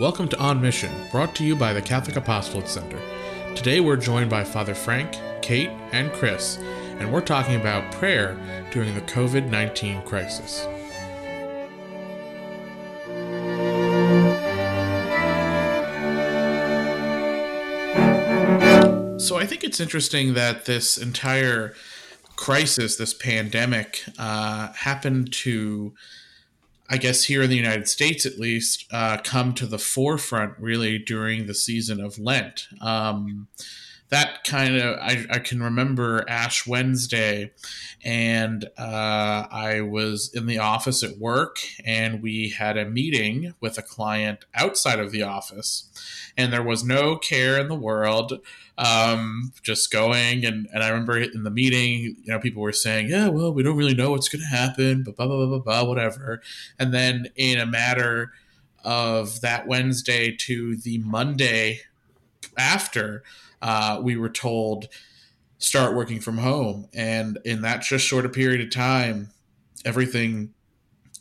Welcome to On Mission, brought to you by the Catholic Apostolate Center. Today we're joined by Father Frank, Kate, and Chris, and we're talking about prayer during the COVID 19 crisis. So I think it's interesting that this entire crisis, this pandemic, uh, happened to I guess here in the United States at least, uh, come to the forefront really during the season of Lent. Um, that kind of, I, I, can remember Ash Wednesday, and uh, I was in the office at work, and we had a meeting with a client outside of the office, and there was no care in the world um, just going. And, and I remember in the meeting, you know, people were saying, yeah, well, we don't really know what's going to happen, but blah, blah, blah, blah, blah, whatever. And then in a matter of that Wednesday to the Monday after, uh, we were told, start working from home. And in that just short a period of time, everything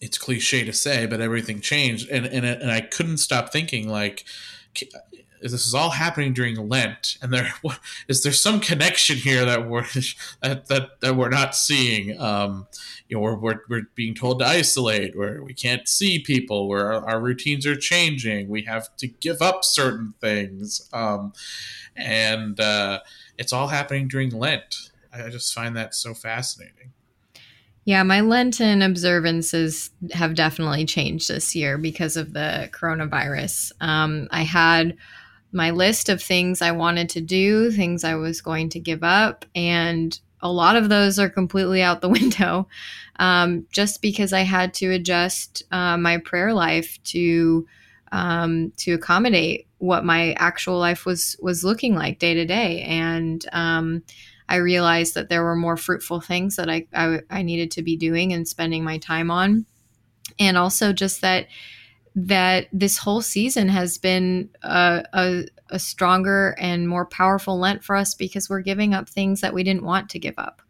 it's cliche to say, but everything changed. And, and, and I couldn't stop thinking like, this is all happening during Lent, and there what, is there some connection here that we're that that, that we're not seeing. Um, you know, we're, we're, we're being told to isolate, where we can't see people, where our, our routines are changing. We have to give up certain things, um, and uh, it's all happening during Lent. I just find that so fascinating. Yeah, my Lenten observances have definitely changed this year because of the coronavirus. Um, I had my list of things I wanted to do, things I was going to give up, and a lot of those are completely out the window um, just because I had to adjust uh, my prayer life to um, to accommodate what my actual life was was looking like day to day, and um, I realized that there were more fruitful things that I, I I needed to be doing and spending my time on, and also just that that this whole season has been a, a, a, stronger and more powerful Lent for us because we're giving up things that we didn't want to give up,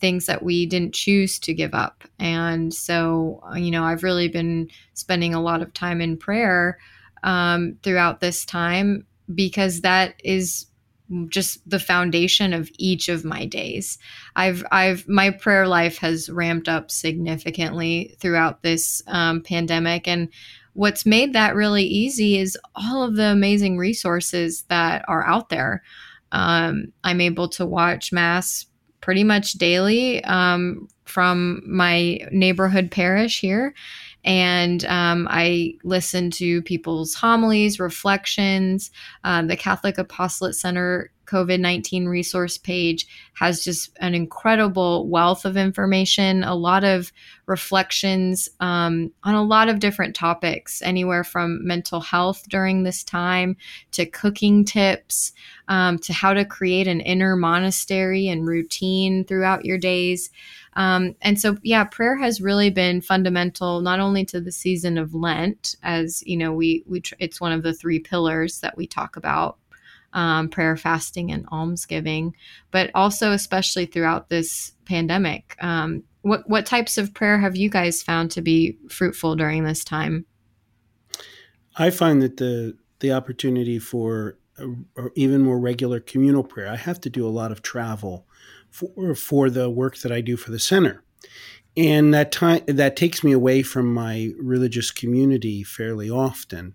things that we didn't choose to give up. And so, you know, I've really been spending a lot of time in prayer um, throughout this time because that is just the foundation of each of my days. I've I've my prayer life has ramped up significantly throughout this um, pandemic, and what's made that really easy is all of the amazing resources that are out there. Um, I'm able to watch Mass pretty much daily um, from my neighborhood parish here. And um, I listen to people's homilies, reflections. Um, the Catholic Apostolate Center COVID 19 resource page has just an incredible wealth of information, a lot of reflections um, on a lot of different topics, anywhere from mental health during this time to cooking tips um, to how to create an inner monastery and routine throughout your days. Um, and so, yeah, prayer has really been fundamental not only to the season of Lent, as you know, we we tr- it's one of the three pillars that we talk about um, prayer, fasting, and almsgiving, but also especially throughout this pandemic. Um, what what types of prayer have you guys found to be fruitful during this time? I find that the the opportunity for a, even more regular communal prayer. I have to do a lot of travel for for the work that I do for the center, and that time that takes me away from my religious community fairly often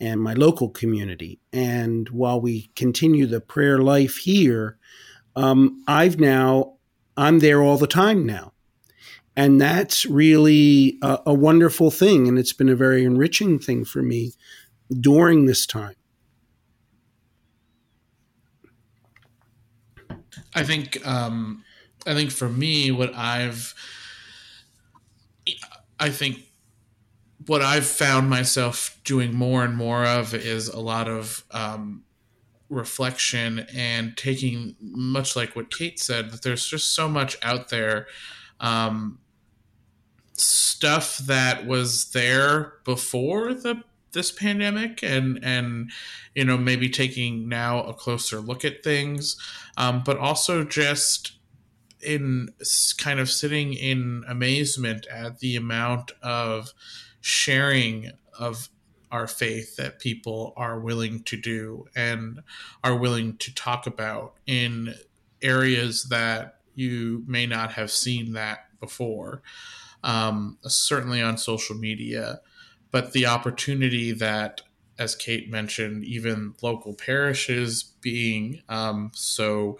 and my local community. And while we continue the prayer life here, um, I've now, I'm there all the time now. And that's really a, a wonderful thing. And it's been a very enriching thing for me during this time. I think, um, I think for me, what I've, I think what I've found myself doing more and more of is a lot of um, reflection and taking, much like what Kate said, that there's just so much out there. Um, stuff that was there before the this pandemic and and you know maybe taking now a closer look at things um, but also just in kind of sitting in amazement at the amount of sharing of our faith that people are willing to do and are willing to talk about in areas that you may not have seen that before. Um, certainly on social media, but the opportunity that, as Kate mentioned, even local parishes being um, so,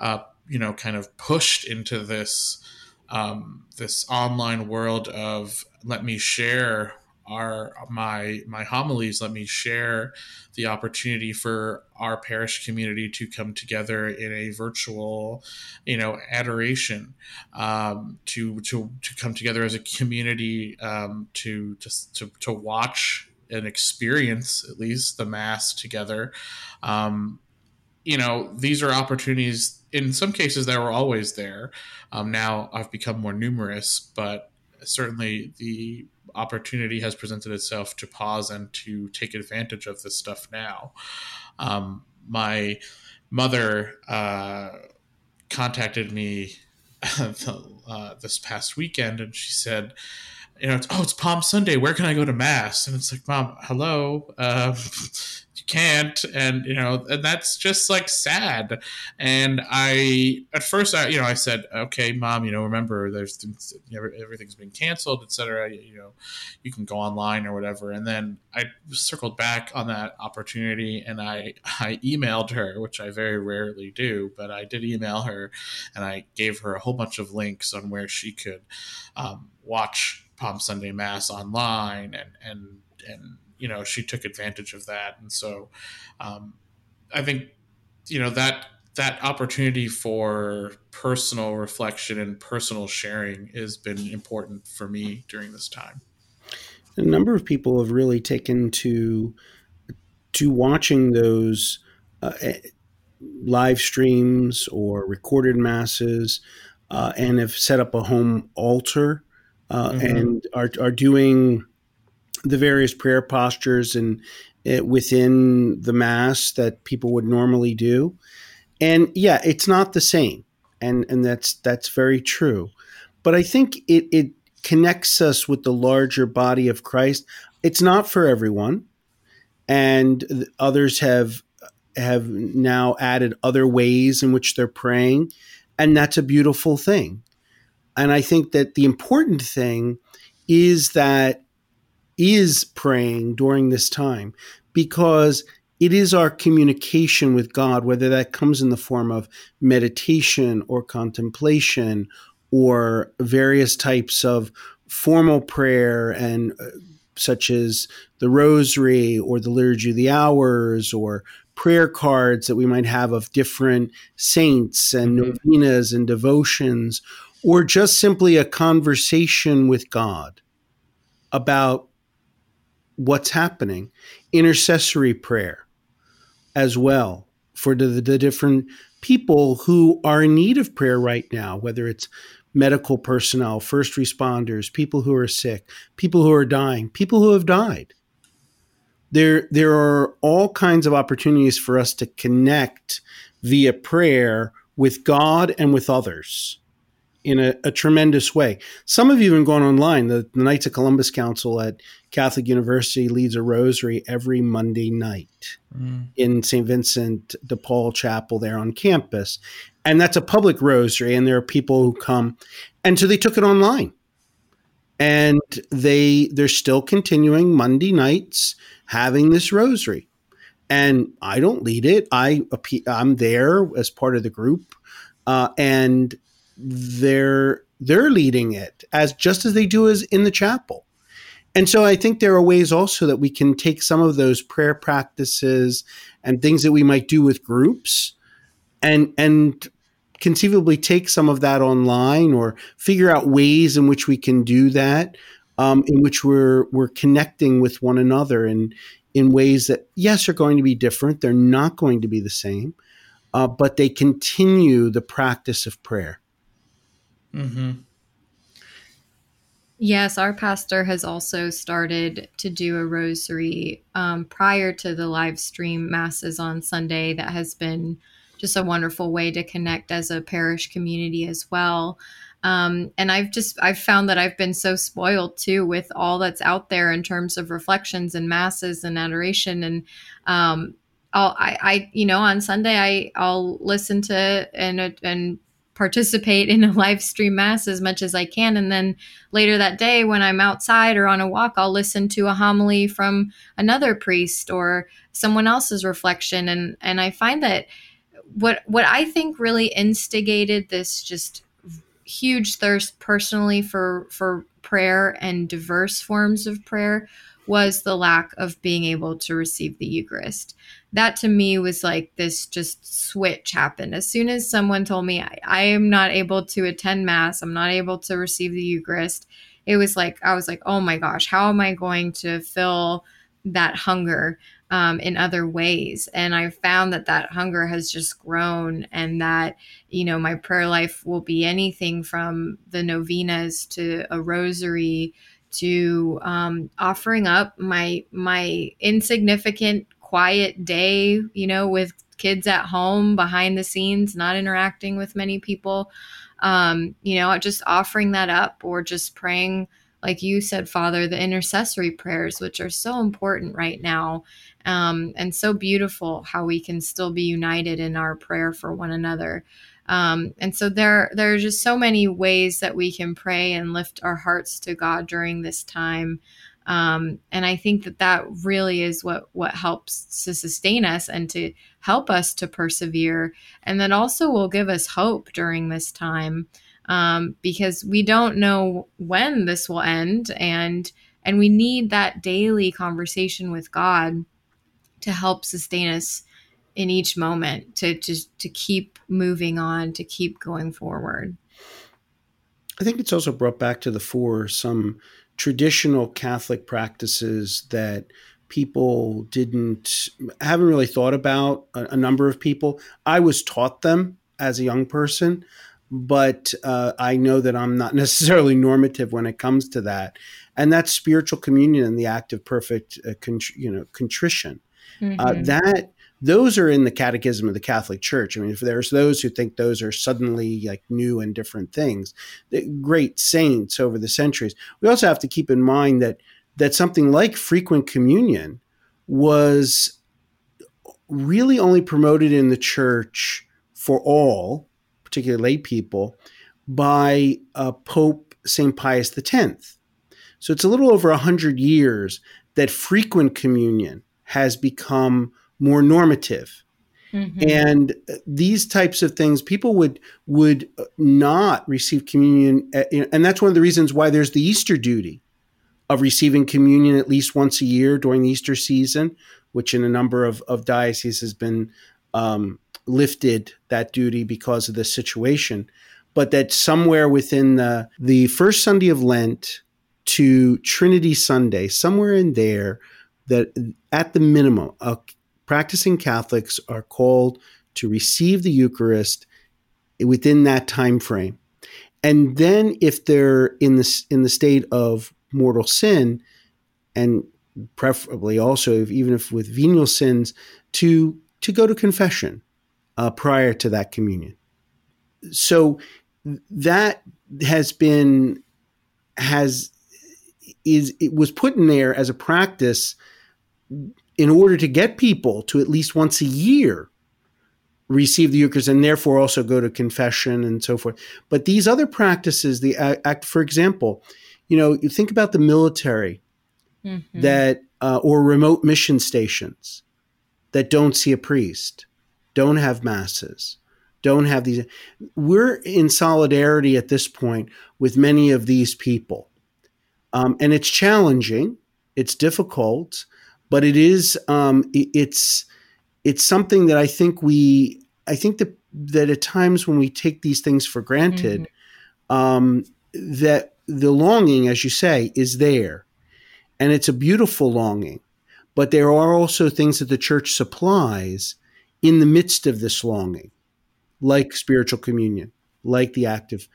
uh, you know, kind of pushed into this um, this online world of let me share our my my homilies let me share the opportunity for our parish community to come together in a virtual you know adoration um, to to to come together as a community um, to, to to to watch and experience at least the mass together. Um, you know these are opportunities in some cases that were always there. Um, now i've become more numerous but certainly the opportunity has presented itself to pause and to take advantage of this stuff now. Um, my mother uh, contacted me uh, this past weekend and she said, you know, it's, oh, it's Palm Sunday. Where can I go to mass? And it's like, mom, hello. Uh, can't and you know and that's just like sad. And i at first i you know i said okay mom you know remember there's everything's been canceled etc you know you can go online or whatever. And then i circled back on that opportunity and i i emailed her which i very rarely do but i did email her and i gave her a whole bunch of links on where she could um, watch palm sunday mass online and and and you know she took advantage of that, and so um, I think you know that that opportunity for personal reflection and personal sharing has been important for me during this time. A number of people have really taken to to watching those uh, eh, live streams or recorded masses, uh, and have set up a home altar uh, mm-hmm. and are are doing the various prayer postures and uh, within the mass that people would normally do. And yeah, it's not the same. And and that's that's very true. But I think it it connects us with the larger body of Christ. It's not for everyone. And others have have now added other ways in which they're praying, and that's a beautiful thing. And I think that the important thing is that is praying during this time because it is our communication with God, whether that comes in the form of meditation or contemplation or various types of formal prayer and uh, such as the rosary or the liturgy of the hours or prayer cards that we might have of different saints and mm-hmm. novenas and devotions or just simply a conversation with God about what's happening. Intercessory prayer as well for the, the different people who are in need of prayer right now, whether it's medical personnel, first responders, people who are sick, people who are dying, people who have died. There, there are all kinds of opportunities for us to connect via prayer with God and with others in a, a, tremendous way. Some of you have even gone online. The, the, Knights of Columbus Council at Catholic University leads a rosary every Monday night mm. in St. Vincent de Paul Chapel there on campus. And that's a public rosary, and there are people who come. And so they took it online. And they they're still continuing Monday nights having this rosary. And I don't lead it. I I'm there as part of the group. Uh, and they're they're leading it as just as they do as in the chapel. And so I think there are ways also that we can take some of those prayer practices and things that we might do with groups and and conceivably take some of that online or figure out ways in which we can do that um, in which we're we're connecting with one another and in ways that yes are going to be different they're not going to be the same uh, but they continue the practice of prayer Mm-hmm. Yes, our pastor has also started to do a rosary um, prior to the live stream masses on Sunday. That has been just a wonderful way to connect as a parish community as well. Um, and I've just I've found that I've been so spoiled too with all that's out there in terms of reflections and masses and adoration and um, I'll I, I you know on Sunday I I'll listen to and and participate in a live stream mass as much as I can. And then later that day, when I'm outside or on a walk, I'll listen to a homily from another priest or someone else's reflection. And and I find that what what I think really instigated this just huge thirst personally for for prayer and diverse forms of prayer was the lack of being able to receive the Eucharist that to me was like this just switch happened. As soon as someone told me I, I, am not able to attend Mass, I'm not able to receive the Eucharist, it was like, I was like, oh my gosh, how am I going to fill that hunger um, in other ways? And I found that that hunger has just grown and that, you know, my prayer life will be anything from the novenas to a rosary to um, offering up my my insignificant quiet day, you know, with kids at home behind the scenes, not interacting with many people. Um, you know, just offering that up or just praying, like you said, Father, the intercessory prayers, which are so important right now. Um, and so beautiful how we can still be united in our prayer for one another. Um, and so there, there are just so many ways that we can pray and lift our hearts to God during this time. Um, and I think that that really is what what helps to sustain us and to help us to persevere, and that also will give us hope during this time um, because we don't know when this will end, and and we need that daily conversation with God to help sustain us in each moment to just to keep moving on, to keep going forward. I think it's also brought back to the fore some traditional Catholic practices that people didn't haven't really thought about a, a, number of people. I was taught them as a young person but uh, i know that i'm not necessarily normative when it comes to that. And that's spiritual communion and the act of perfect uh, contr- you know contrition. Uh, mm-hmm. uh, that those are in the catechism of the Catholic Church. I mean, if there's those who think those are suddenly like new and different things, great saints over the centuries. We also have to keep in mind that that something like frequent communion was really only promoted in the church for all, particularly lay people, by uh, Pope St. Pius X. So it's a little over 100 years that frequent communion has become more normative. Mm-hmm. And these types of things, people would would not receive communion, uh, and that's one of the reasons why there's the Easter duty of receiving communion at least once a year during the Easter season, which in a number of, of dioceses has been um, lifted that duty because of the situation. But that somewhere within the the first Sunday of Lent to Trinity Sunday, somewhere in there, that at the minimum, a practicing Catholics are called to receive the Eucharist within that time frame. And then if they're in the in the state of mortal sin and preferably also if, even if with venial sins to to go to confession uh, prior to that communion. So that has been has is it was put in there as a practice in order to get people to at least once a year receive the Eucharist and therefore also go to confession and so forth. But these other practices, the act, for example, you know, you think about the military mm-hmm. that uh, or remote mission stations that don't see a priest, don't have masses, don't have these. We're in solidarity at this point with many of these people, um, and it's challenging. It's difficult but it is um, it, it's it's something that I think we I think that that at times when we take these things for granted, mm-hmm. um, that the longing, as you say, is there, and it's a beautiful longing. But there are also things that the church supplies in the midst of this longing, like spiritual communion, like the act of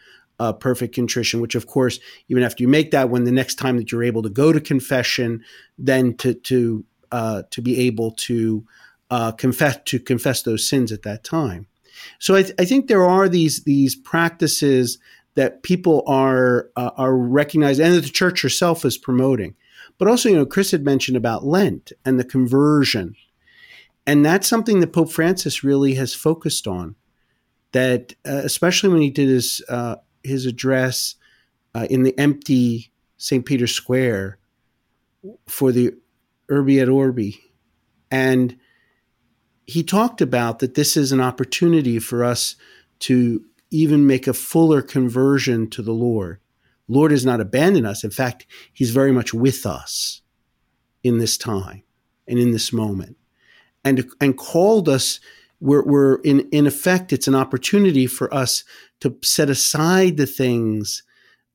uh, perfect contrition, which of course, even after you make that when the next time that you're able to go to confession, then to to uh, to be able to uh, confess to confess those sins at that time. So I, th- I think there are these these practices that people are uh, are recognizing, and that the church herself is promoting. But also, you know, Chris had mentioned about Lent and the conversion, and that's something that Pope Francis really has focused on. That uh, especially when he did his uh, his address uh, in the empty St. Peter's Square for the Urbi et Orbi, and he talked about that this is an opportunity for us to even make a fuller conversion to the Lord. Lord has not abandoned us. In fact, He's very much with us in this time and in this moment, and and called us. We're, we're in in effect, it's an opportunity for us to set aside the things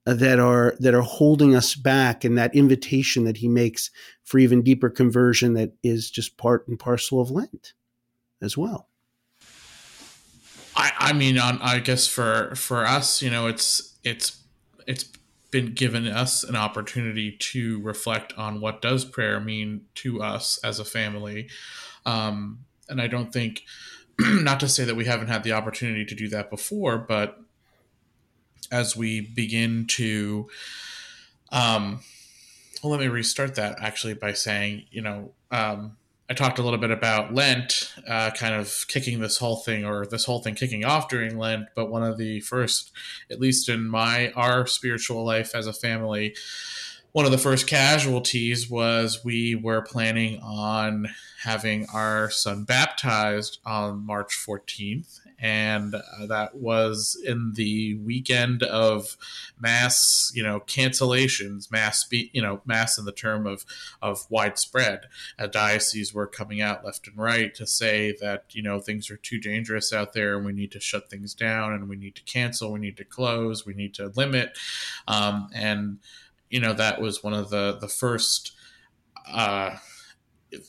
that are that are holding us back, and that invitation that He makes for even deeper conversion that is just part and parcel of Lent as well. I, I mean, on, I guess for for us, you know, it's it's it's been given us an opportunity to reflect on what does prayer mean to us as a family, um, and I don't think, not to say that we haven't had the opportunity to do that before, but as we begin to, um, well, let me restart that actually by saying, you know, um, I talked a little bit about Lent, uh, kind of kicking this whole thing or this whole thing kicking off during Lent. But one of the first, at least in my our spiritual life as a family, one of the first casualties was we were planning on having our son baptized on March 14th, and uh, that was in the weekend of mass, you know, cancellations, mass, be, you know, mass in the term of of widespread. Uh, dioceses were coming out left and right to say that you know things are too dangerous out there, and we need to shut things down, and we need to cancel, we need to close, we need to limit, um, and you know that was one of the the first. Uh,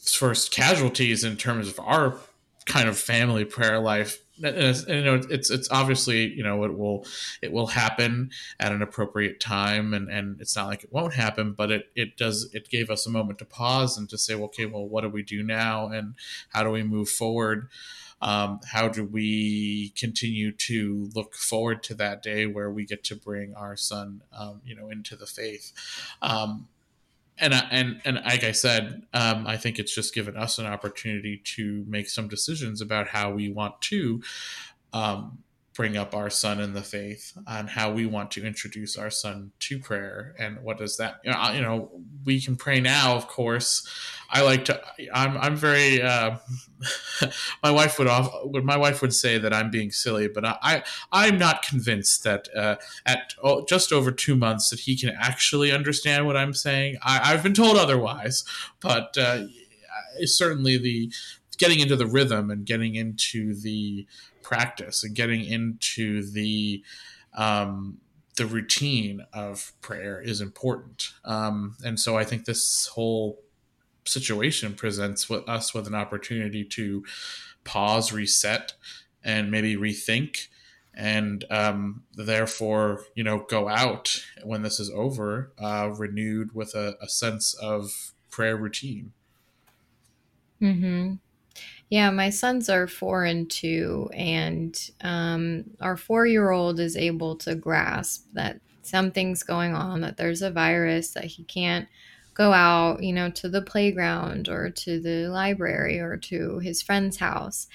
first casualties in terms of our kind of family prayer life and, you know it's it's obviously you know it will it will happen at an appropriate time and and it's not like it won't happen but it it does it gave us a moment to pause and to say okay well what do we do now and how do we move forward um, how do we continue to look forward to that day where we get to bring our son um, you know into the faith? Um, and and and like I said, um, I think it's just given us an opportunity to make some decisions about how we want to um, bring up our son in the faith and how we want to introduce our son to prayer and what does that you know, you know we can pray now of course. I like to i'm i'm very uh, my wife would off my wife would say that i'm being silly but i, I am not convinced that uh, at oh, just over two months that he can actually understand what i'm saying. I, have been told otherwise but uh, certainly the getting into the rhythm and getting into the practice and getting into the um, the routine of prayer is important. Um, and so I think this whole situation presents with us with an opportunity to pause, reset, and maybe rethink and um, therefore you know go out when this is over uh, renewed with a, a sense of prayer routine mm-hmm. Yeah, my sons are four and two, and um, our four year old is able to grasp that something's going on, that there's a virus, that he can't go out, you know, to the playground or to the library or to his friend's house.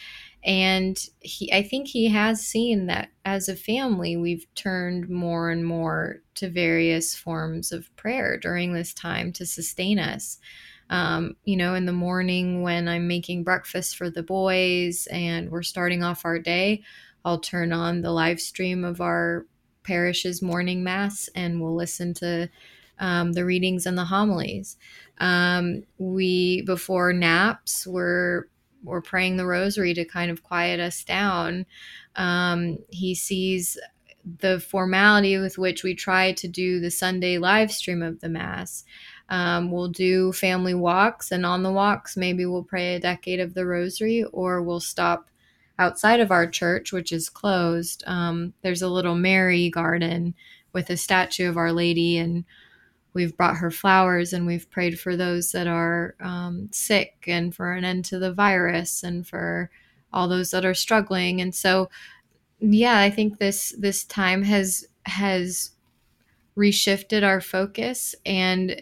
And he, I think he has seen that as a family, we've turned more and more to various forms of prayer during this time to sustain us um, you know, in the morning when I'm making breakfast for the boys and we're starting off our day, I'll turn on the live stream of our parish's morning mass and we'll listen to um, the readings and the homilies. Um, we before naps, we're we're praying the rosary to kind of quiet us down. Um, he sees the formality with which we try to do the Sunday live stream of the Mass um, we'll do family walks, and on the walks, maybe we'll pray a decade of the rosary, or we'll stop outside of our church, which is closed. Um, there's a little Mary garden with a statue of Our Lady, and we've brought her flowers and we've prayed for those that are um, sick and for an end to the virus and for all those that are struggling. And so, yeah, I think this this time has has reshifted our focus and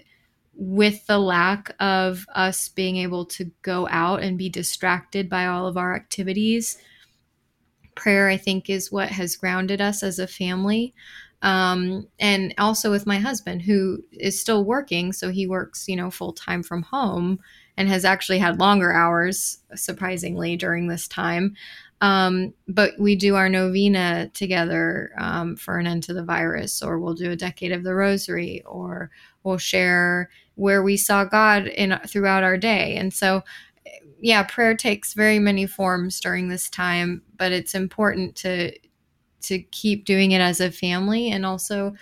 with the lack of us being able to go out and be distracted by all of our activities prayer i think is what has grounded us as a family. Um, and also with my husband who is still working so he works you know full time from home and has actually had longer hours surprisingly during this time. Um, but we do our novena together um, for an end to the virus, or we'll do a decade of the rosary, or we'll share where we saw God in throughout our day. And so, yeah, prayer takes very many forms during this time, but it's important to to keep doing it as a family and also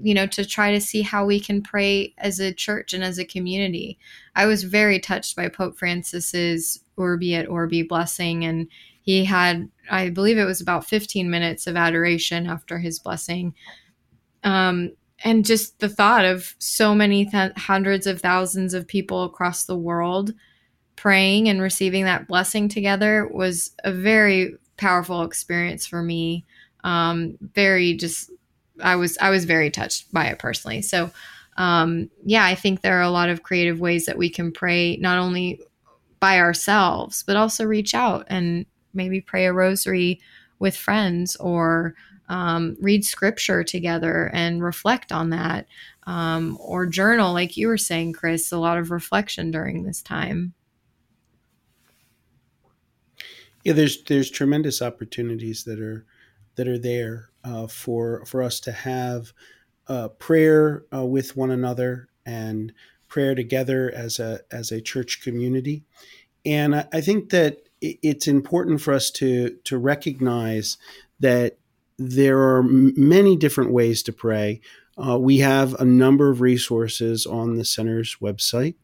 you know to try to see how we can pray as a church and as a community i was very touched by pope francis's Urbi et orbi blessing and he had i believe it was about 15 minutes of adoration after his blessing um, and just the thought of so many th- hundreds of thousands of people across the world praying and receiving that blessing together was a very powerful experience for me. Um, very just i was i was very touched by it personally. So um, yeah i think there are a lot of creative ways that we can pray not only by ourselves but also reach out and maybe pray a rosary with friends or um, read scripture together and reflect on that um, or journal like you were saying chris a lot of reflection during this time. Yeah there's there's tremendous opportunities that are that are there uh, for for us to have uh, prayer uh, with one another and prayer together as a as a church community. And I, I think that it's important for us to to recognize that there are many different ways to pray. Uh, we have a number of resources on the center's website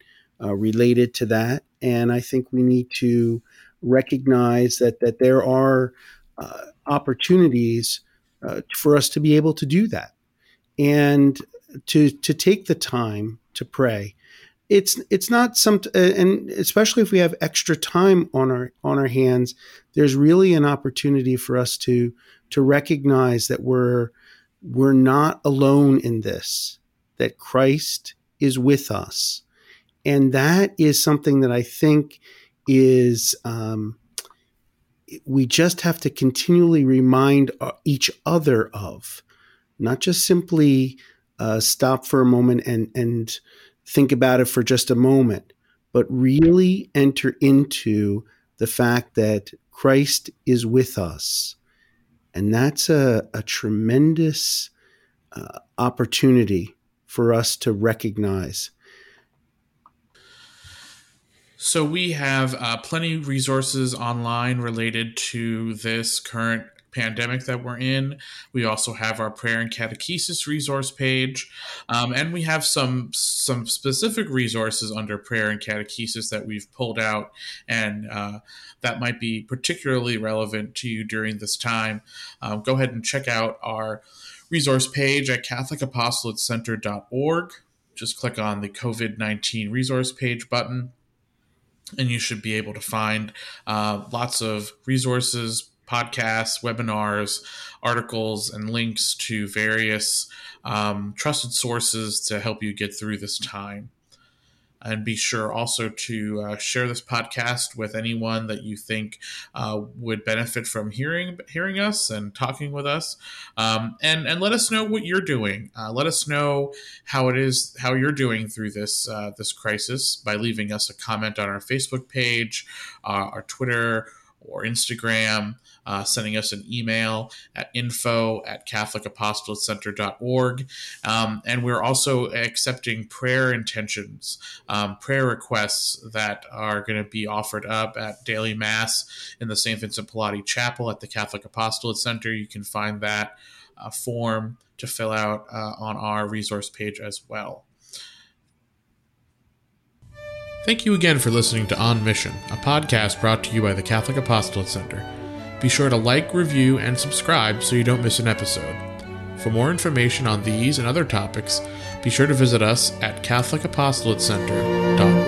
uh, related to that, and I think we need to recognize that that there are uh, opportunities uh, for us to be able to do that, and to to take the time to pray it's it's not some uh, and especially if we have extra time on our on our hands there's really an opportunity for us to to recognize that we're we're not alone in this that Christ is with us and that is something that I think is um, we just have to continually remind uh, each other of not just simply uh, stop for a moment and and think about it for just a moment, but really enter into the fact that Christ is with us. And that's a, a tremendous uh, opportunity for us to recognize. So, we have uh, plenty of resources online related to this current pandemic that we're in. We also have our prayer and catechesis resource page, um, and we have some some specific resources under prayer and catechesis that we've pulled out, and uh, that might be particularly relevant to you during this time. Um, go ahead and check out our resource page at CatholicApostolatecenter.org. Just click on the COVID 19 resource page button and you should be able to find uh, lots of resources, podcasts, webinars, articles, and links to various um, trusted sources to help you get through this time. And be sure also to uh, share this podcast with anyone that you think uh, would benefit from hearing hearing us and talking with us. Um, and and let us know what you're doing. Uh, let us know how it is how you're doing through this uh, this crisis by leaving us a comment on our Facebook page, uh, our Twitter or Instagram uh, sending us an email at info at catholicapostolatecenter.org. Um, and we're also accepting prayer intentions, um, prayer requests that are going to be offered up at daily mass in the St. Vincent Pallotti Chapel at the Catholic Apostolate Center. You can find that uh, form to fill out uh, on our resource page as well. Thank you again for listening to On Mission, a podcast brought to you by the Catholic Apostolate Center. Be sure to like, review, and subscribe so you don't miss an episode. For more information on these and other topics, be sure to visit us at CatholicApostolatecenter.org.